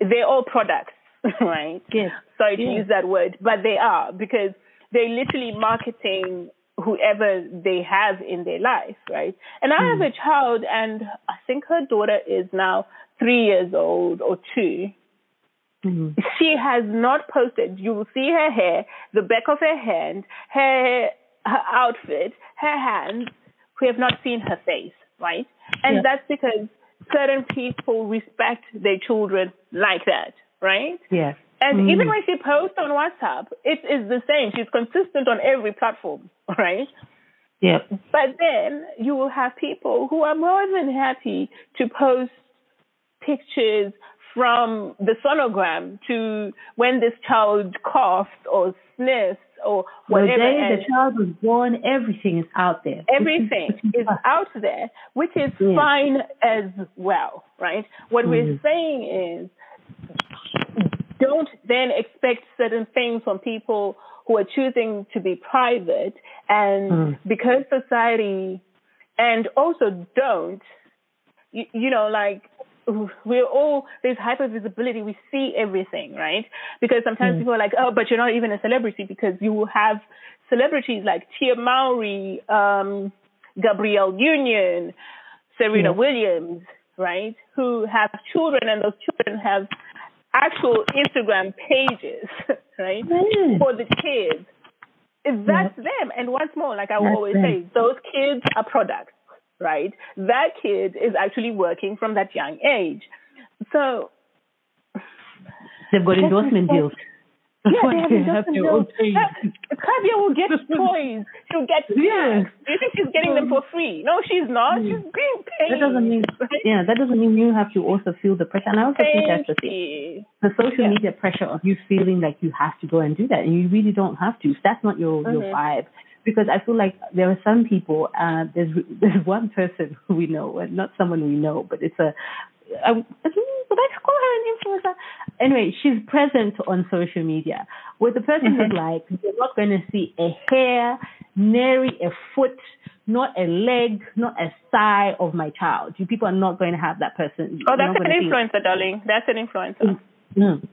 they're all products, <laughs> right? Yes. Sorry to use that word, but they are because they're literally marketing whoever they have in their life, right? And I have a child, and I think her daughter is now three years old or two Mhm. she has not posted. You will see her hair, the back of her hand, her her outfit, her hands. We have not seen her face, right? And Yeah. that's because certain people respect their children like that, right? Yes. And Mm. even when she posts on WhatsApp, it is the same. She's consistent on every platform, <laughs> right? Yeah. But then you will have people who are more than happy to post pictures from the sonogram to when this child coughed or sniffed or whatever. The day the child was born, everything is out there. which is- everything which is fine. out there, which is Yeah. fine as well, right? What we're Mhm. saying is don't then expect certain things from people who are choosing to be private and Mm. because society and also don't you, you know like we're all there's hyper visibility we see everything right because sometimes Mm. people are like oh but you're not even a celebrity because you have celebrities like Tia Mowry um Gabrielle Union Serena Yeah. Williams right who have children and those children have actual Instagram pages <laughs> right Yeah. for the kids If that's them and once more like I will That's always them. say those kids are products right? That kid is actually working from that young age. So They've got endorsement deals. <laughs> yeah, they have <laughs> have deals. own. Yeah, Kavya will get <laughs> toys. She'll get Yeah. Do you think she's getting them for free? No, she's not. She's being paid. That doesn't mean, yeah, that doesn't mean you have to also feel the pressure. And I also think that's the thing. The social Yeah. media pressure of you feeling like you have to go and do that, and you really don't have to. If that's not your your Mhm. vibe, because I feel like there are some people. Uh, there's there's one person who we know, and not someone we know, but it's a. I, would I call her an influencer? Anyway, she's present on social media. Where the person is like, you're not going to see a hair, nary a foot, not a leg, not a thigh of my child. You people are not going to have that person. Oh, that's an influencer, darling. That's an influencer. Mm.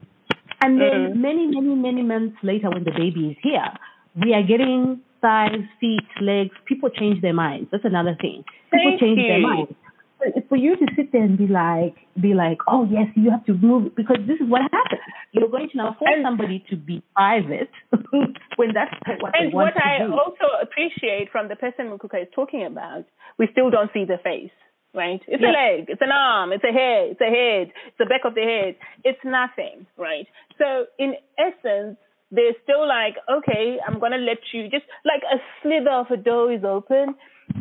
And then Mm. many, many, many months later, when the baby is here, we are getting thighs, feet, legs. People change their minds. That's another thing. People Thank change their you. minds. For you to sit there and be like, be like, oh yes, you have to move because this is what happens. You're going to now force And- somebody to be private <laughs> when that's what they And want what to I do. also appreciate from the person Mukuka is talking about, we still don't see the face, right? It's Yeah. a leg, it's an arm, it's a head, it's a head, it's the back of the head. It's nothing, right? So in essence, they're still like, okay, I'm gonna let you just like a slither of a dough is open,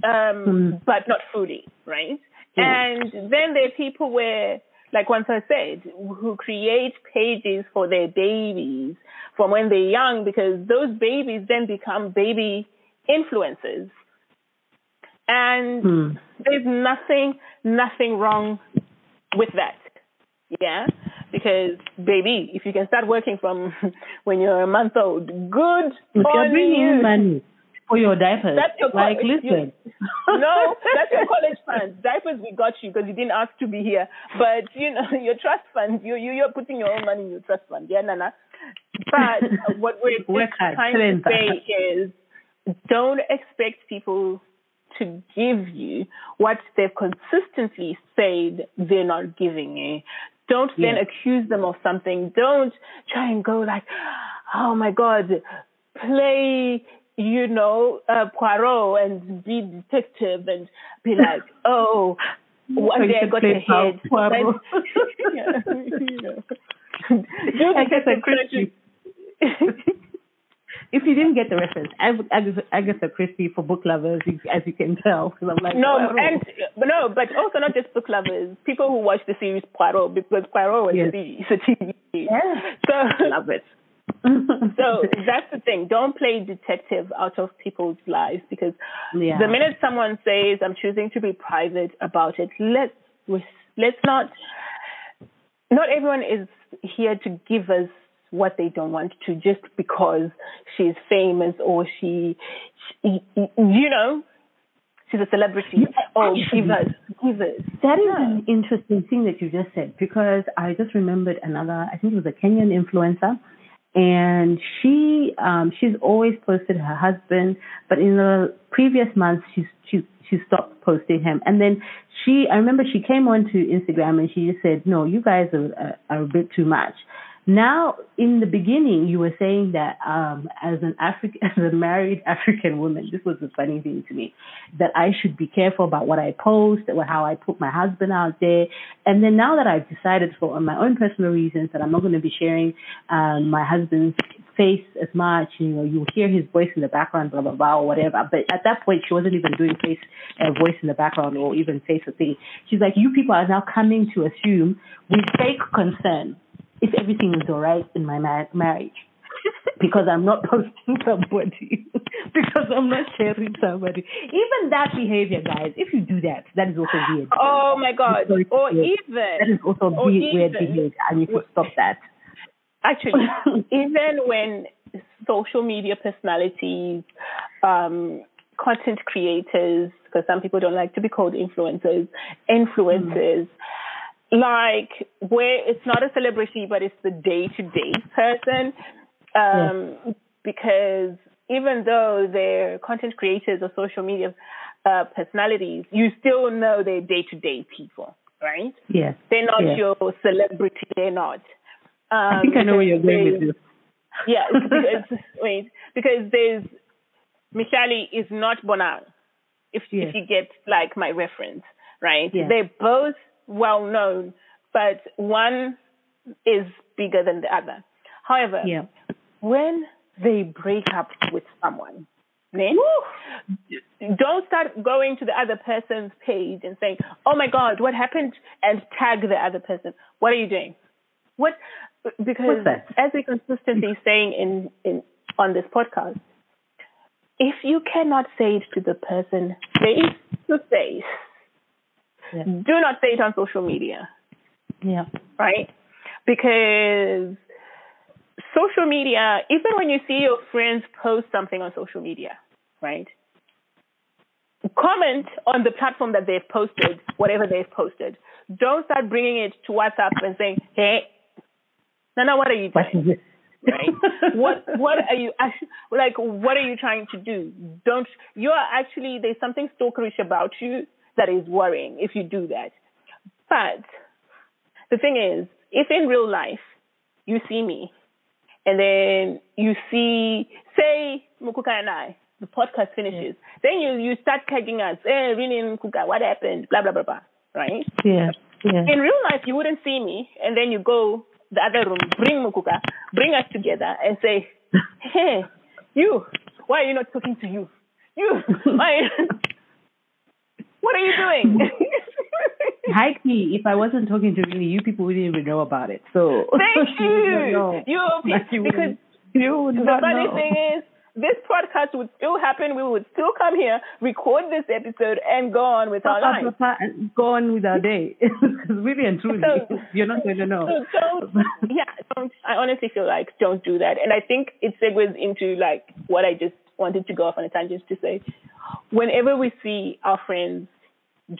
um, Mm. but not fully, right? Yeah. And then there are people where, like once I said, who create pages for their babies from when they're young because those babies then become baby influencers. And Hmm. there's nothing, nothing wrong with that. Yeah? Because, baby, if you can start working from <laughs> when you're a month old, good If on bringing you. in money for your diapers, That's your like listen. <laughs> no, <laughs> that's your college fund. Diapers, we got you because you didn't ask to be here. But you know, <laughs> your trust fund, you you you're putting your own money in your trust fund. Yeah, Nana. But uh, what we're just trying to say is, don't expect people to give you what they've consistently said they're not giving you. Don't then Yeah. accuse them of something. Don't try and go like, oh my God, play, you know, uh, Poirot and be detective and be like, <laughs> oh, one day I got a head. Poirot. <laughs> Yeah, you know. Do Agatha detective Christie. if you didn't get the reference, Ag- Ag- Agatha Christie for book lovers, as you can tell, because I'm like, No, Poirot. and but no, but also not just book lovers. People who watch the series Poirot because Poirot was Yes. a TV. Yeah. So love it. So <laughs> that's the thing. Don't play detective out of people's lives because Yeah. the minute someone says, "I'm choosing to be private about it," let's let's not. Not everyone is here to give us what they don't want to just because she's famous or she, she you know, she's a celebrity. oh, give us, give us. That is an interesting thing that you just said because I just remembered another. I think it was a Kenyan influencer, and she um, she's always posted her husband, but in the previous months she's she she stopped posting him, and then she I remember she came onto Instagram and she just said, "No, you guys are are, are a bit too much." Now, in the beginning, you were saying that um, as an African, <laughs> as a married African woman, this was a funny thing to me, that I should be careful about what I post, or how I put my husband out there. And then now that I've decided for my own personal reasons that I'm not going to be sharing um, my husband's face as much, you know, you hear his voice in the background, blah blah blah, or whatever. But at that point, she wasn't even doing face uh, voice in the background or even face a thing. She's like, you people are now coming to assume with fake concern if everything is all right in my ma- marriage because I'm not <laughs> posting somebody, because I'm not sharing somebody. Even that behavior, guys, if you do that, that is also weird. Oh my God. Or even. That is also weird, weird behavior. I need to stop that. Actually, <laughs> even when social media personalities, um, content creators, because some people don't like to be called influencers, influencers, like where it's not a celebrity, but it's the day to day person. Um, Because even though they're content creators or social media uh, personalities, you still know they're day to day people, right? Yes. They're not Yeah. your celebrity. They're not. Um, I think I know where you're going with this. Yeah, <laughs> because, wait, because there's Michelle is not Bonang. If Yes. if you get like my reference, right? Yes. They're both well known, but one is bigger than the other. However, Yeah. when they break up with someone, then don't start going to the other person's page and saying, "Oh my God, what happened?" and tag the other person. What are you doing? What? Because as we consistently saying in in on this podcast, if you cannot say it to the person face to face, Yeah. do not say it on social media Yeah. right? Because social media, even when you see your friends post something on social media, right? Comment on the platform that they've posted, whatever they've posted. Don't start bringing it to WhatsApp and saying, "Hey, Nana, what are you What doing?" right? what what are you actually like? What are you trying to do? Don't you are actually there's something stalkerish about you that is worrying if you do that. But the thing is, if in real life you see me, and then you see, say Mukuka and I, the podcast finishes, then you you start tagging us, hey, really Mukuka, what happened? Blah blah blah blah, right? Yeah. Yeah. In real life, you wouldn't see me, and then you go the other room, bring Mukuka, bring us together, and say, "Hey, you, why are you not talking to you? You, why? <laughs> <laughs> what are you doing?" <laughs> High key, if I wasn't talking to really, you people wouldn't even know about it. So Thank <laughs> you you. You, Like, you because you the funny know. thing is, this podcast would still happen. We would still come here, record this episode, and go on with our lives. Go on with our day. <laughs> really and truly, So- you're not going to know. So don't, yeah, don't. I honestly feel like don't do that. And I think it segues into like what I just wanted to go off on a tangent to say. Whenever we see our friends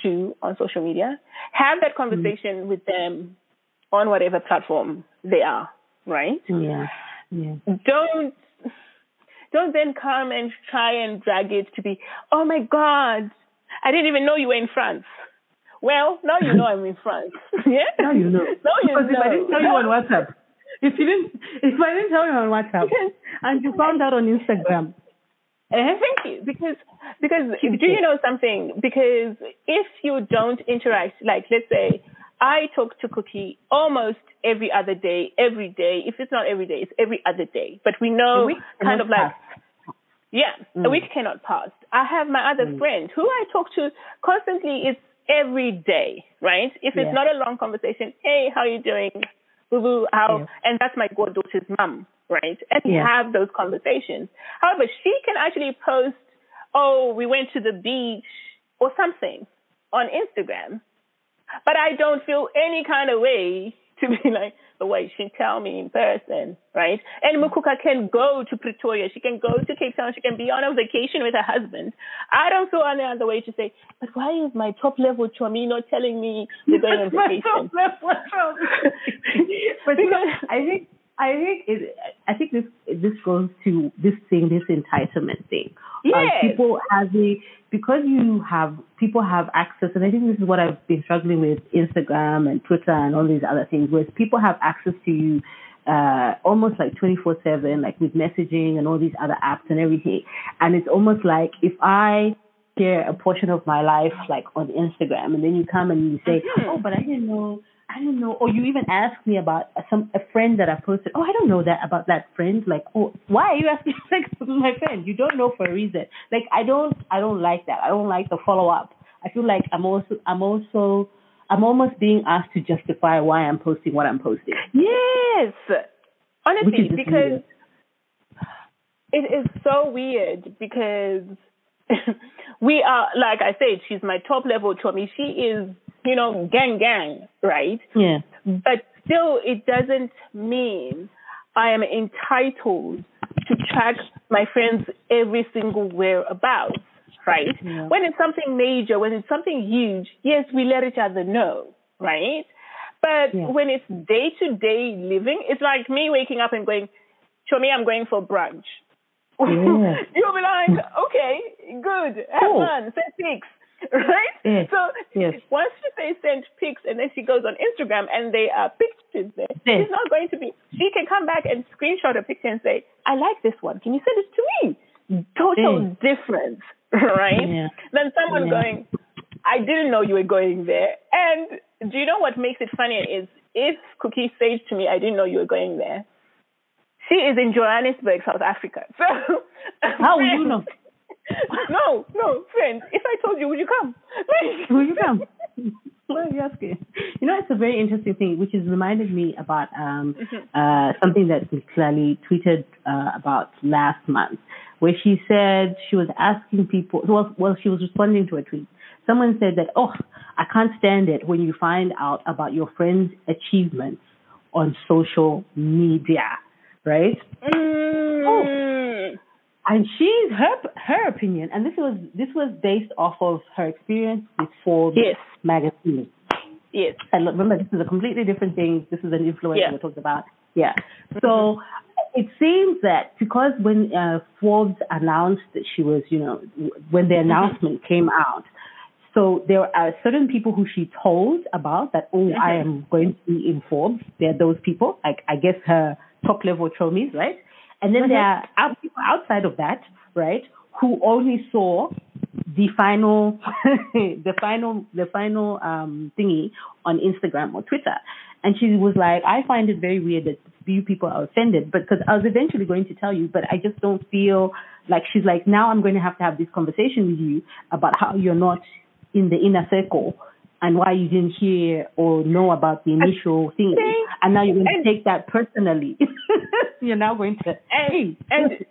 do on social media, have that conversation with them on whatever platform they are. Right? yeah, yeah. Don't don't then come and try and drag it to be, oh my God, I didn't even know you were in France. Well, now you know I'm in France. <laughs> yeah? Now you know. <laughs> Now you because know. if I didn't tell you on WhatsApp, if you didn't, if I didn't tell you on WhatsApp, <laughs> and you found out on Instagram, Uh, thank you. Because because do you know something? Because if you don't interact, like let's say I talk to Cookie almost every other day, every day. If it's not every day, it's every other day. But we know kind of like pass. yeah, a week cannot pass. I have my other friend who I talk to constantly. It's every day, right? If it's Yeah. not a long conversation, hey, how are you doing? Boo boo, how? Yeah. And that's my goddaughter's mum, right? And we Yeah. have those conversations. However, she can actually post, oh, we went to the beach or something on Instagram, but I don't feel any kind of way to be <laughs> like, the way she tell me in person, right? And Mukuka can go to Pretoria, she can go to Cape Town, she can be on a vacation with her husband. I don't feel any other way to say, but why is my top level Chomi not telling me they're going on <laughs> vacation? <laughs> but you know, I think I think it, I think this this goes to this thing, this entitlement thing. Uh, Yes. people having because you have people have access, and I think this is what I've been struggling with Instagram and Twitter and all these other things, where people have access to you uh, almost like 24 7, like with messaging and all these other apps and everything. And it's almost like if I share a portion of my life, like on Instagram, and then you come and you say, Mhm. oh, but I didn't know. I don't know, or you even ask me about some a friend that I posted. Oh, I don't know that about that friend. Like, oh, why are you asking <laughs> like my friend? You don't know for a reason. Like, I don't, I don't like that. I don't like the follow up. I feel like I'm also, I'm also, I'm almost being asked to justify why I'm posting what I'm posting. Yes. Honestly, because weird. it is so weird because <laughs> we are like I said, she's my top level Tommy. She is, you know, gang gang, right? Yeah. But still it doesn't mean I am entitled to track my friends every single whereabouts, right? Yeah. When it's something major, when it's something huge, yes, we let each other know, right? But Yeah. when it's day to day living, it's like me waking up and going, show me I'm going for brunch. <laughs> Yeah. You'll be like, okay, good, have Cool. fun, send pics, <laughs> right? So Yes. once she says send pics and then she goes on Instagram and they are pictures there, Yes. she's not going to be, she can come back and screenshot a picture and say, I like this one. Can you send it to me? Total Yes. difference, <laughs> right? Yeah. Then someone Yeah. going, I didn't know you were going there. And do you know what makes it funnier is if Cookie says to me, I didn't know you were going there, she is in Johannesburg, South Africa. <laughs> So How will you know? No, no, friend. If I told you, would you come? <laughs> Will you come? Why are you asking? You know, it's a very interesting thing, which has reminded me about um, uh, something that Clally tweeted uh, about last month, where she said she was asking people. Well, well, she was responding to a tweet. Someone said that, oh, I can't stand it when you find out about your friend's achievements on social media, right? Mm. And she's her her opinion, and this was this was based off of her experience with Forbes Yes. magazine. Yes. And look, remember, this is a completely different thing. This is an influencer Yeah. we're talking about. Yeah. Mm-hmm. So it seems that because when uh, Forbes announced that she was, you know, when the mm-hmm. announcement came out, so there are certain people who she told about that, oh, I mm-hmm. am going to be in Forbes. There are those people, like I guess her top level chomies, right? And then there are out- people outside of that, right, who only saw the final, <laughs> the final, the final um, thingy on Instagram or Twitter. And she was like, I find it very weird that few people are offended, but because I was eventually going to tell you, but I just don't feel like she's like, now I'm going to have to have this conversation with you about how you're not in the inner circle and why you didn't hear or know about the initial thing. think- And now you're going to take that personally. <laughs> you're now going to, hey, And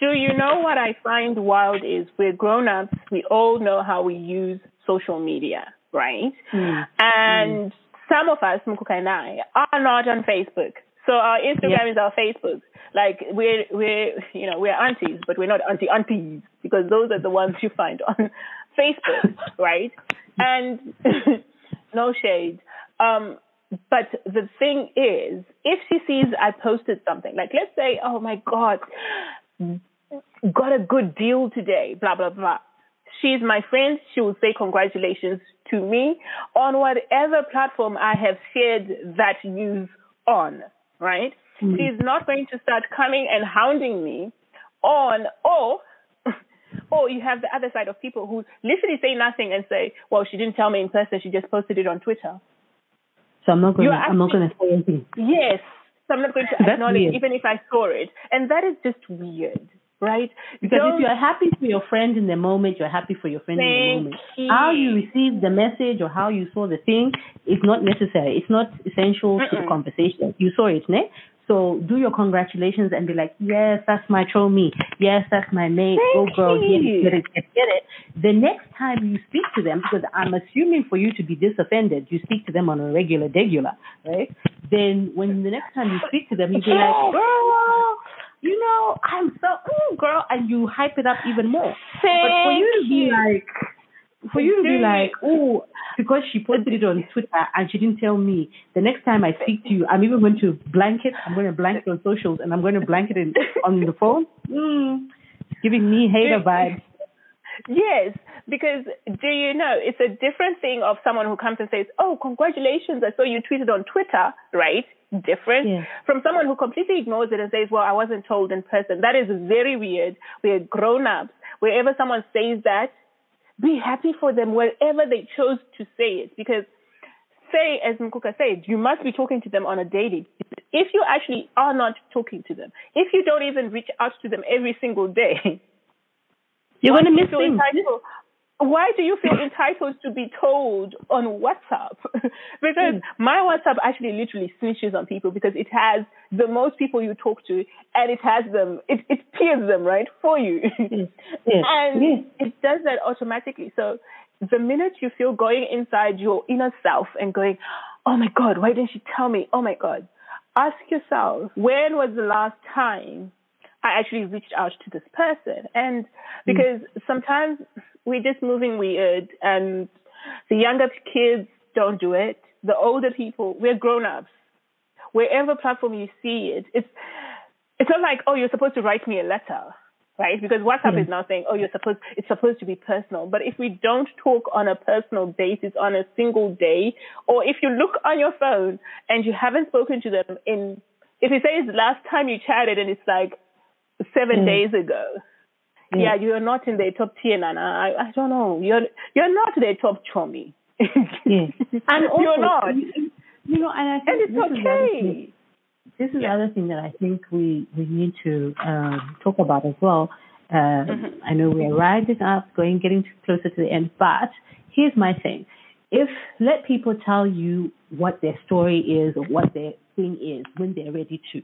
do you know what I find wild is we're grown ups, we all know how we use social media, right? Mm. And some of us, Mukuka and I, are not on Facebook. So our Instagram Yeah. is our Facebook. Like we're we're you know, we're aunties, but we're not auntie aunties because those are the ones you find on Facebook, <laughs> right? And <laughs> no shade. Um but the thing is, if she sees I posted something, like let's say, oh my God, got a good deal today, blah, blah, blah. She's my friend. She will say congratulations to me on whatever platform I have shared that news on, right? She's not going to start coming and hounding me on, oh, oh, you have the other side of people who literally say nothing and say, well, she didn't tell me in person. She just posted it on Twitter. So I'm not going. to You're I'm not going to say anything. Yes. So I'm not going to acknowledge weird. even if I saw it. And that is just weird, right? Because Don't- if you're happy for your friend in the moment, you're happy for your friend in the moment. you. How you received the message or how you saw the thing is not necessary. It's not essential to the conversation. You saw it, ne? So do your congratulations and be like, yes, that's my me. Yes, that's my mate. Thank Go girl, get it, get it, get it, get it. The next time you speak to them, because I'm assuming for you to be disoffended, you speak to them on a regular, regular, right? Then when the next time you speak to them, you be like, girl, you know, I'm so, ooh, girl, and you hype it up even more. but for you to be Thank you. like, for you to be like, oh, because she posted it on Twitter and she didn't tell me. The next time I speak to you, I'm even going to blanket. I'm going to blanket on socials and I'm going to blanket it on the phone. Mm, giving me hater vibes. Yes, because do you know it's a different thing of someone who comes and says, "Oh, congratulations! I saw you tweeted on Twitter," right? Different Yeah. from someone who completely ignores it and says, "Well, I wasn't told in person." That is very weird. We're grown-ups. Wherever someone says that, be happy for them wherever they chose to say it because say, as Mukuka said, you must be talking to them on a daily basis. If you actually are not talking to them, if you don't even reach out to them every single day, You're going to miss things. entitled- Why do you feel entitled to be told on WhatsApp? <laughs> because Mm. my WhatsApp actually literally snitches on people because it has the most people you talk to and it has them, it, it peers them, right, for you. <laughs> Yes. Yes. And Yes. it does that automatically. So the minute you feel going inside your inner self and going, oh my God, why didn't she tell me? Oh my God. Ask yourself, when was the last time I actually reached out to this person? And because sometimes we're just moving weird and the younger kids don't do it. The older people, we're grown ups. Wherever platform you see it, it's, it's not like, oh, you're supposed to write me a letter right? Because WhatsApp is now saying, oh, you're supposed, it's supposed to be personal. But if we don't talk on a personal basis on a single day, or if you look on your phone and you haven't spoken to them in, if it says last time you chatted and it's like seven Mm. days ago, yeah, you're not in the top tier, Nana. I, I don't know. You're, you're not the top chummy. Yes. <laughs> And also, you're not. You, you know, and I think And it's this is the other thing- okay. this is Yeah. the other thing that I think we, we need to um, talk about as well. Uh, Mm-hmm. I know we're riding up, going, getting closer to the end, but here's my thing. If let people tell you what their story is or what their thing is when they're ready to,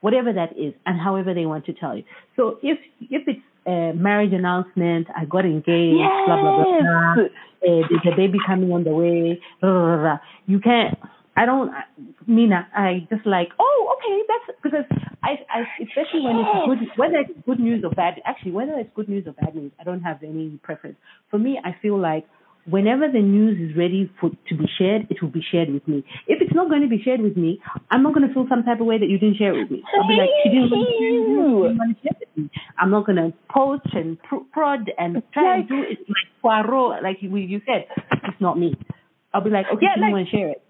whatever that is, and however they want to tell you. So if if it's a marriage announcement, I got engaged, blah blah blah, blah Yes. uh, there's a baby coming on the way. Blah, blah, blah, blah. You can't. I don't. I- Mina, I just like. Oh, okay. That's because I, I especially when it's good, whether it's good news or bad. Actually, whether it's good news or bad news, I don't have any preference. For me, I feel like whenever the news is ready for to be shared, it will be shared with me. If it's not going to be shared with me, I'm not going to feel some type of way that you didn't share it with me. I'll be like, she didn't want to share it with me. She didn't want to share it with me. I'm not going to poach and pr- prod and try and do it like Poirot, like you, you said. It's not me. I'll be like, okay, Yeah, she like- want to share it.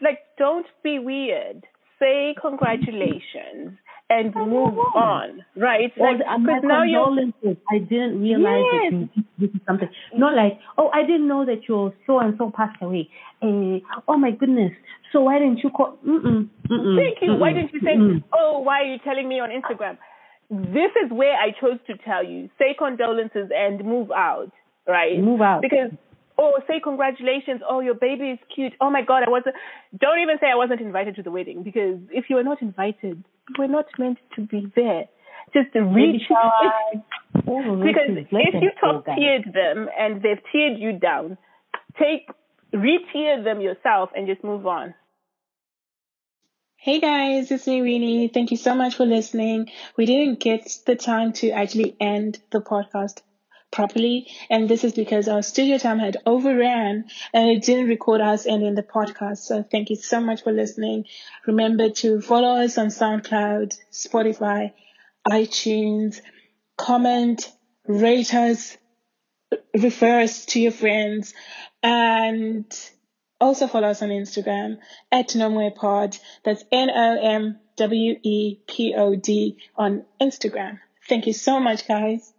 like don't be weird. Say congratulations and move on, right? Or Like, uh, my now condolences. I didn't realize Yes. that you, this is something. Not like, oh, I didn't know that your so and so passed away. Eh, oh my goodness. So why didn't you call? Mm-mm, mm-mm, Thank you. Why mm-mm, didn't you say, oh, why are you telling me on Instagram? This is where I chose to tell you. Say condolences and move out, right? Move out. Because, oh, say congratulations. Oh, your baby is cute. Oh my God, I wasn't. Don't even say I wasn't invited to the wedding because if you were not invited, were not meant to be there. Just to reach shower, if- all of those because if you go, top guys. tiered them and they've tiered you down, take re-tier them yourself and just move on. Hey guys, it's me, Rini. Thank you so much for listening. We didn't get the time to actually end the podcast properly, and this is because our studio time had overran and it didn't record us ending the podcast. So thank you so much for listening. Remember to follow us on SoundCloud, Spotify, iTunes, comment, rate us, refer us to your friends, and also follow us on Instagram at NomwePod. That's N O M W E P O D on Instagram. Thank you so much, guys.